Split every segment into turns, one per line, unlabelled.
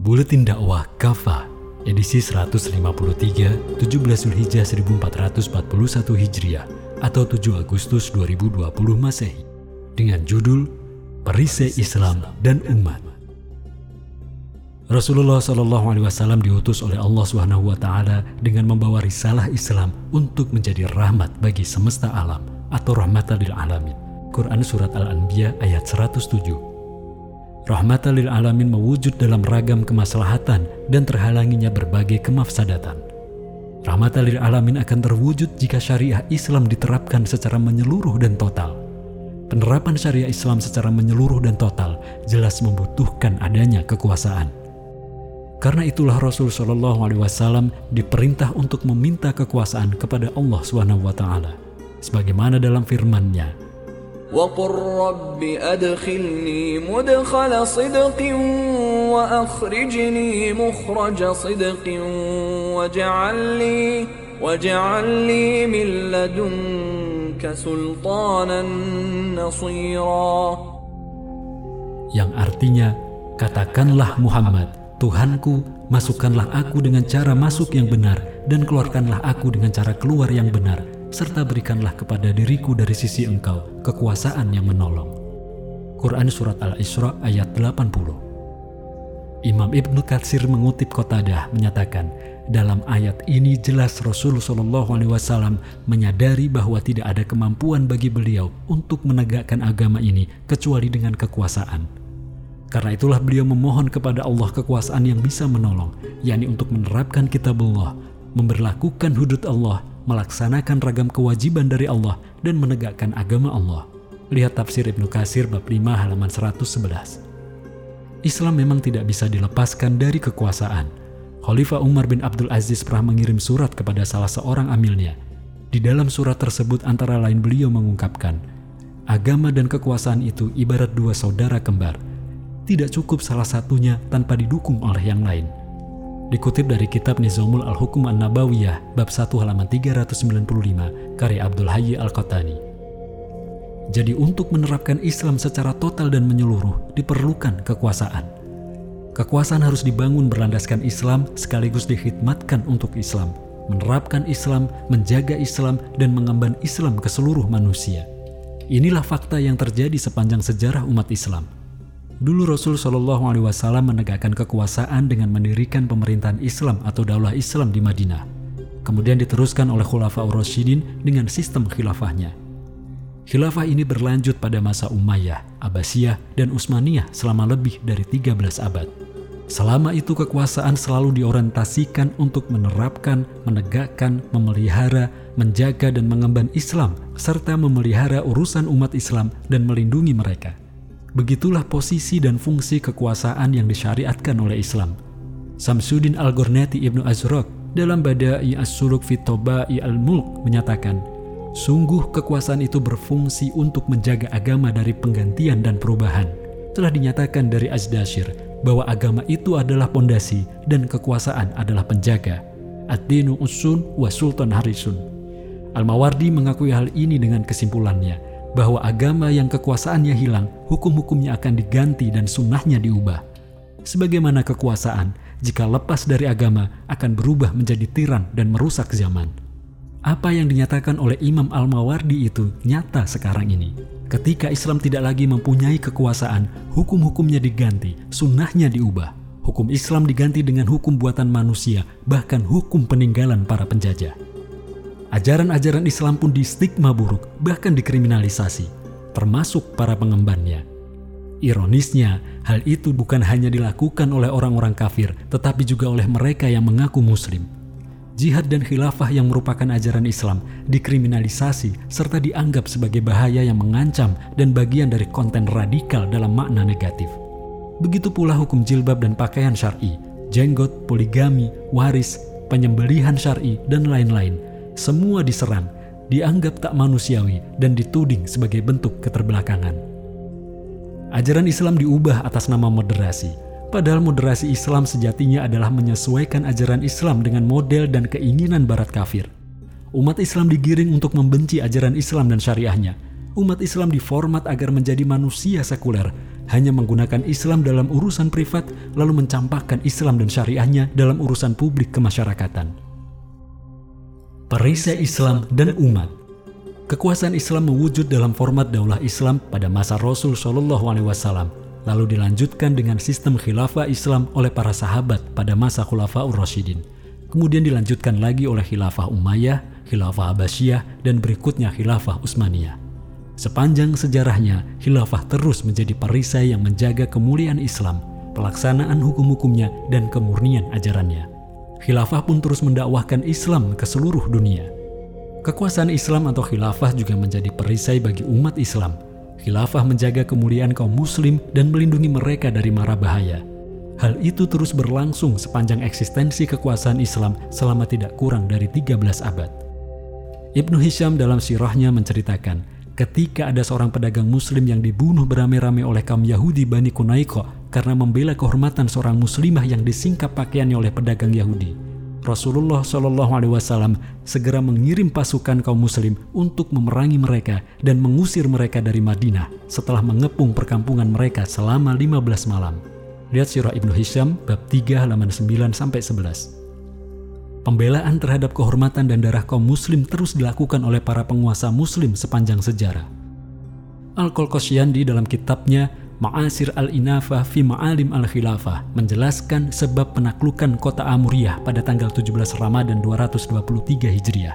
Buletin dakwah Kafa edisi 153 17 Zulhijjah 1441 Hijriah atau 7 Agustus 2020 Masehi dengan judul Perisai Islam dan Umat. Rasulullah Shallallahu Alaihi Wasallam diutus oleh Allah Subhanahu Wa Taala dengan membawa risalah Islam untuk menjadi rahmat bagi semesta alam atau rahmatan lil alamin. Quran surat Al-Anbiya ayat 107. Rahmatan lil alamin mewujud dalam ragam kemaslahatan dan terhalanginya berbagai kemafsadatan. Rahmatan lil alamin akan terwujud jika syariah Islam diterapkan secara menyeluruh dan total. Penerapan syariah Islam secara menyeluruh dan total jelas membutuhkan adanya kekuasaan. Karena itulah Rasul Shallallahu Alaihi Wasallam diperintah untuk meminta kekuasaan kepada Allah Subhanahu Wa Taala, sebagaimana dalam firman-Nya.
وقل رب أدخلني مدخل صدق وأخرجني مخرج صدق واجعل لي واجعل لي من لدنك سلطانا نصيرا
Yang artinya, katakanlah Muhammad, Tuhanku, masukkanlah aku dengan cara masuk yang benar dan keluarkanlah aku dengan cara keluar yang benar serta berikanlah kepada diriku dari sisi engkau kekuasaan yang menolong. Quran Surat Al-Isra ayat 80 Imam Ibnu Katsir mengutip Qatadah menyatakan, dalam ayat ini jelas Rasul Shallallahu Alaihi Wasallam menyadari bahwa tidak ada kemampuan bagi beliau untuk menegakkan agama ini kecuali dengan kekuasaan. Karena itulah beliau memohon kepada Allah kekuasaan yang bisa menolong, yakni untuk menerapkan kitab Allah, memberlakukan hudud Allah, melaksanakan ragam kewajiban dari Allah dan menegakkan agama Allah. Lihat tafsir Ibnu Katsir bab 5 halaman 111. Islam memang tidak bisa dilepaskan dari kekuasaan. Khalifah Umar bin Abdul Aziz pernah mengirim surat kepada salah seorang amilnya. Di dalam surat tersebut antara lain beliau mengungkapkan, agama dan kekuasaan itu ibarat dua saudara kembar. Tidak cukup salah satunya tanpa didukung oleh yang lain. Dikutip dari kitab Nizamul Al-Hukum An-Nabawiyah bab 1 halaman 395 karya Abdul Hayy Al-Qatani. Jadi untuk menerapkan Islam secara total dan menyeluruh diperlukan kekuasaan. Kekuasaan harus dibangun berlandaskan Islam sekaligus dihidmatkan untuk Islam, menerapkan Islam, menjaga Islam, dan mengemban Islam ke seluruh manusia. Inilah fakta yang terjadi sepanjang sejarah umat Islam. Dulu Rasul Shallallahu Alaihi Wasallam menegakkan kekuasaan dengan mendirikan pemerintahan Islam atau Daulah Islam di Madinah. Kemudian diteruskan oleh Khulafa Ur-Rasyidin dengan sistem khilafahnya. Khilafah ini berlanjut pada masa Umayyah, Abbasiyah, dan Utsmaniyah selama lebih dari 13 abad. Selama itu kekuasaan selalu diorientasikan untuk menerapkan, menegakkan, memelihara, menjaga dan mengemban Islam serta memelihara urusan umat Islam dan melindungi mereka. Begitulah posisi dan fungsi kekuasaan yang disyariatkan oleh Islam. Samsudin Al-Ghornati Ibnu Azraq dalam Bada'i As-Suluk Fitoba'i Al-Mulk menyatakan, sungguh kekuasaan itu berfungsi untuk menjaga agama dari penggantian dan perubahan. Telah dinyatakan dari Azdashir bahwa agama itu adalah pondasi dan kekuasaan adalah penjaga. Ad-dinu usun wa sultan harisun. Al-Mawardi mengakui hal ini dengan kesimpulannya, bahwa agama yang kekuasaannya hilang, hukum-hukumnya akan diganti dan sunnahnya diubah. Sebagaimana kekuasaan, jika lepas dari agama, akan berubah menjadi tiran dan merusak zaman. Apa yang dinyatakan oleh Imam Al-Mawardi itu nyata sekarang ini. Ketika Islam tidak lagi mempunyai kekuasaan, hukum-hukumnya diganti, sunnahnya diubah. Hukum Islam diganti dengan hukum buatan manusia, bahkan hukum peninggalan para penjajah. Ajaran-ajaran Islam pun distigma buruk, bahkan dikriminalisasi, termasuk para pengembannya. Ironisnya, hal itu bukan hanya dilakukan oleh orang-orang kafir, tetapi juga oleh mereka yang mengaku Muslim. Jihad dan khilafah yang merupakan ajaran Islam dikriminalisasi serta dianggap sebagai bahaya yang mengancam dan bagian dari konten radikal dalam makna negatif. Begitu pula hukum jilbab dan pakaian syar'i, jenggot, poligami, waris, penyembelihan syar'i, dan lain-lain semua diserang, dianggap tak manusiawi, dan dituding sebagai bentuk keterbelakangan. Ajaran Islam diubah atas nama moderasi, padahal moderasi Islam sejatinya adalah menyesuaikan ajaran Islam dengan model dan keinginan Barat kafir. Umat Islam digiring untuk membenci ajaran Islam dan syariahnya. Umat Islam diformat agar menjadi manusia sekuler, hanya menggunakan Islam dalam urusan privat lalu mencampakkan Islam dan syariahnya dalam urusan publik kemasyarakatan. Perisai Islam dan umat Kekuasaan Islam mewujud dalam format daulah Islam pada masa Rasul Shallallahu Alaihi Wasallam, lalu dilanjutkan dengan sistem khilafah Islam oleh para sahabat pada masa Khulafaur Rasyidin. Kemudian dilanjutkan lagi oleh khilafah Umayyah, khilafah Abbasiyah, dan berikutnya khilafah Utsmaniyah. Sepanjang sejarahnya, khilafah terus menjadi perisai yang menjaga kemuliaan Islam, pelaksanaan hukum-hukumnya, dan kemurnian ajarannya. Khilafah pun terus mendakwahkan Islam ke seluruh dunia. Kekuasaan Islam atau khilafah juga menjadi perisai bagi umat Islam. Khilafah menjaga kemuliaan kaum muslim dan melindungi mereka dari mara bahaya. Hal itu terus berlangsung sepanjang eksistensi kekuasaan Islam selama tidak kurang dari 13 abad. Ibnu Hisham dalam sirahnya menceritakan, ketika ada seorang pedagang muslim yang dibunuh beramai-ramai oleh kaum Yahudi Bani Kunaiko karena membela kehormatan seorang muslimah yang disingkap pakaiannya oleh pedagang Yahudi. Rasulullah Shallallahu Alaihi Wasallam segera mengirim pasukan kaum Muslim untuk memerangi mereka dan mengusir mereka dari Madinah setelah mengepung perkampungan mereka selama 15 malam. Lihat Sirah Ibnu Hisham bab 3 halaman 9 sampai 11. Pembelaan terhadap kehormatan dan darah kaum muslim terus dilakukan oleh para penguasa muslim sepanjang sejarah. Al-Kolkosyandi dalam kitabnya Ma'asir al-Inafah fi Ma'alim al-Khilafah menjelaskan sebab penaklukan kota Amuriyah pada tanggal 17 Ramadan 223 Hijriah.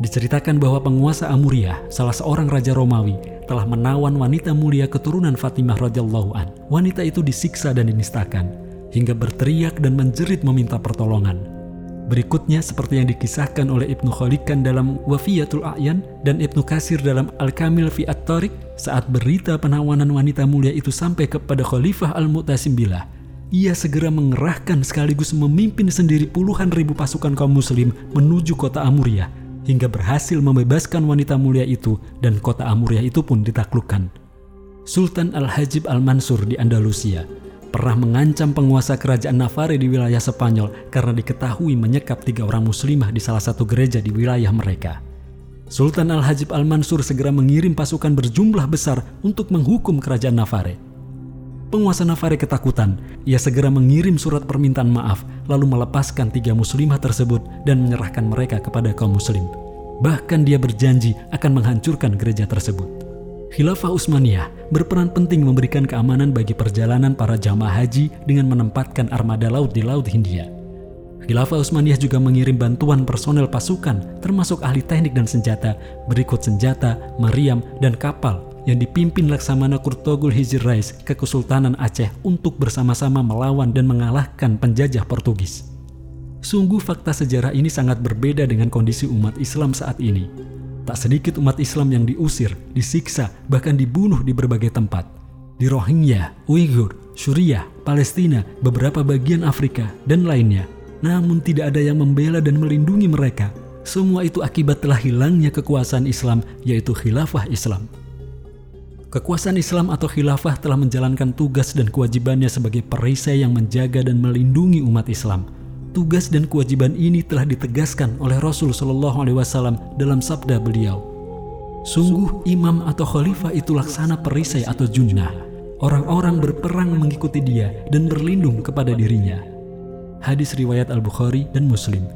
Diceritakan bahwa penguasa Amuriyah, salah seorang raja Romawi, telah menawan wanita mulia keturunan Fatimah radhiyallahu an. Wanita itu disiksa dan dinistakan hingga berteriak dan menjerit meminta pertolongan. Berikutnya seperti yang dikisahkan oleh Ibnu Khalikan dalam Wafiyatul A'yan dan Ibnu Kasir dalam Al-Kamil fi At-Tariq saat berita penawanan wanita mulia itu sampai kepada Khalifah Al-Mu'tasim Billah. Ia segera mengerahkan sekaligus memimpin sendiri puluhan ribu pasukan kaum muslim menuju kota Amuriah hingga berhasil membebaskan wanita mulia itu dan kota Amuriah itu pun ditaklukkan. Sultan Al-Hajib Al-Mansur di Andalusia pernah mengancam penguasa kerajaan Navarre di wilayah Spanyol karena diketahui menyekap tiga orang muslimah di salah satu gereja di wilayah mereka. Sultan Al-Hajib Al-Mansur segera mengirim pasukan berjumlah besar untuk menghukum kerajaan Navarre. Penguasa Navarre ketakutan, ia segera mengirim surat permintaan maaf lalu melepaskan tiga muslimah tersebut dan menyerahkan mereka kepada kaum muslim. Bahkan dia berjanji akan menghancurkan gereja tersebut. Khilafah Utsmaniyah berperan penting memberikan keamanan bagi perjalanan para jamaah haji dengan menempatkan armada laut di Laut Hindia. Khilafah Utsmaniyah juga mengirim bantuan personel pasukan termasuk ahli teknik dan senjata berikut senjata, meriam, dan kapal yang dipimpin Laksamana Kurtogul Hijir Rais ke Kesultanan Aceh untuk bersama-sama melawan dan mengalahkan penjajah Portugis. Sungguh fakta sejarah ini sangat berbeda dengan kondisi umat Islam saat ini. Tak sedikit umat Islam yang diusir, disiksa, bahkan dibunuh di berbagai tempat. Di Rohingya, Uighur, Suriah, Palestina, beberapa bagian Afrika, dan lainnya. Namun tidak ada yang membela dan melindungi mereka. Semua itu akibat telah hilangnya kekuasaan Islam, yaitu khilafah Islam. Kekuasaan Islam atau khilafah telah menjalankan tugas dan kewajibannya sebagai perisai yang menjaga dan melindungi umat Islam – Tugas dan kewajiban ini telah ditegaskan oleh Rasul Shallallahu Alaihi Wasallam dalam sabda beliau. Sungguh imam atau khalifah itu laksana perisai atau junnah. Orang-orang berperang mengikuti dia dan berlindung kepada dirinya. Hadis riwayat Al-Bukhari dan Muslim.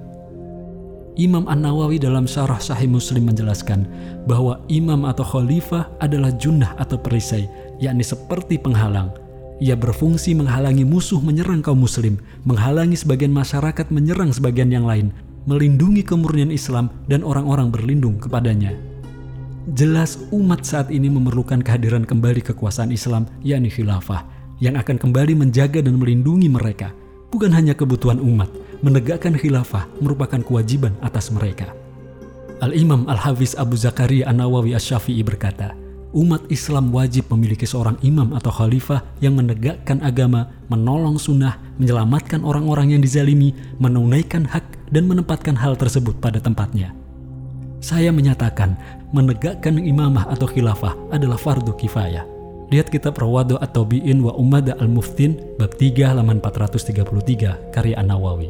Imam An-Nawawi dalam syarah Sahih Muslim menjelaskan bahwa imam atau khalifah adalah junnah atau perisai, yakni seperti penghalang ia berfungsi menghalangi musuh menyerang kaum muslim, menghalangi sebagian masyarakat menyerang sebagian yang lain, melindungi kemurnian Islam dan orang-orang berlindung kepadanya. Jelas umat saat ini memerlukan kehadiran kembali kekuasaan Islam, yakni khilafah, yang akan kembali menjaga dan melindungi mereka. Bukan hanya kebutuhan umat, menegakkan khilafah merupakan kewajiban atas mereka. Al-Imam Al-Hafiz Abu Zakaria An-Nawawi Asy-Syafi'i berkata, umat Islam wajib memiliki seorang imam atau khalifah yang menegakkan agama, menolong sunnah, menyelamatkan orang-orang yang dizalimi, menunaikan hak, dan menempatkan hal tersebut pada tempatnya. Saya menyatakan menegakkan imamah atau khilafah adalah fardu kifayah. Lihat kitab Rawadu atau Bi'in wa Umada al-Muftin bab 3 halaman 433 karya An-Nawawi.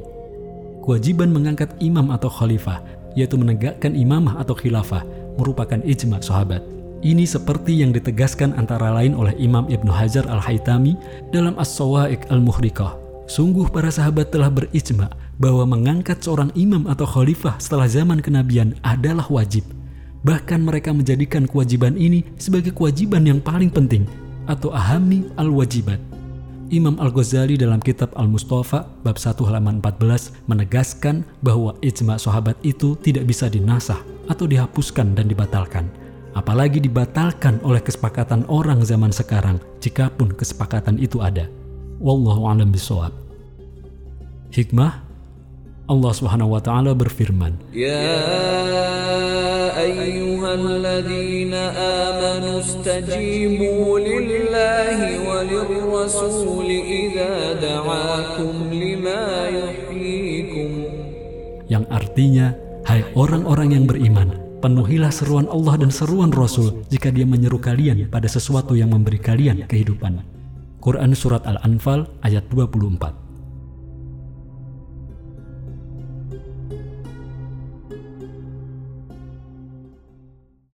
Kewajiban mengangkat imam atau khalifah yaitu menegakkan imamah atau khilafah merupakan ijma sahabat Ini seperti yang ditegaskan antara lain oleh Imam Ibnu Hajar Al-Haytami dalam As-Sawa'iq Al-Muhriqah. Sungguh para sahabat telah berijma bahwa mengangkat seorang imam atau khalifah setelah zaman kenabian adalah wajib. Bahkan mereka menjadikan kewajiban ini sebagai kewajiban yang paling penting atau ahami al-wajibat. Imam Al-Ghazali dalam kitab Al-Mustafa bab 1 halaman 14 menegaskan bahwa ijma sahabat itu tidak bisa dinasah atau dihapuskan dan dibatalkan apalagi dibatalkan oleh kesepakatan orang zaman sekarang jikapun kesepakatan itu ada. Wallahu a'lam bishawab. Hikmah Allah Subhanahu wa taala berfirman,
Ya ayyuhalladzina amanu istajibu lillahi walirrasul idza da'akum lima yuhyikum.
Yang artinya, hai orang-orang yang beriman, penuhilah seruan Allah dan seruan Rasul jika dia menyeru kalian pada sesuatu yang memberi kalian kehidupan. Quran Surat Al-Anfal ayat 24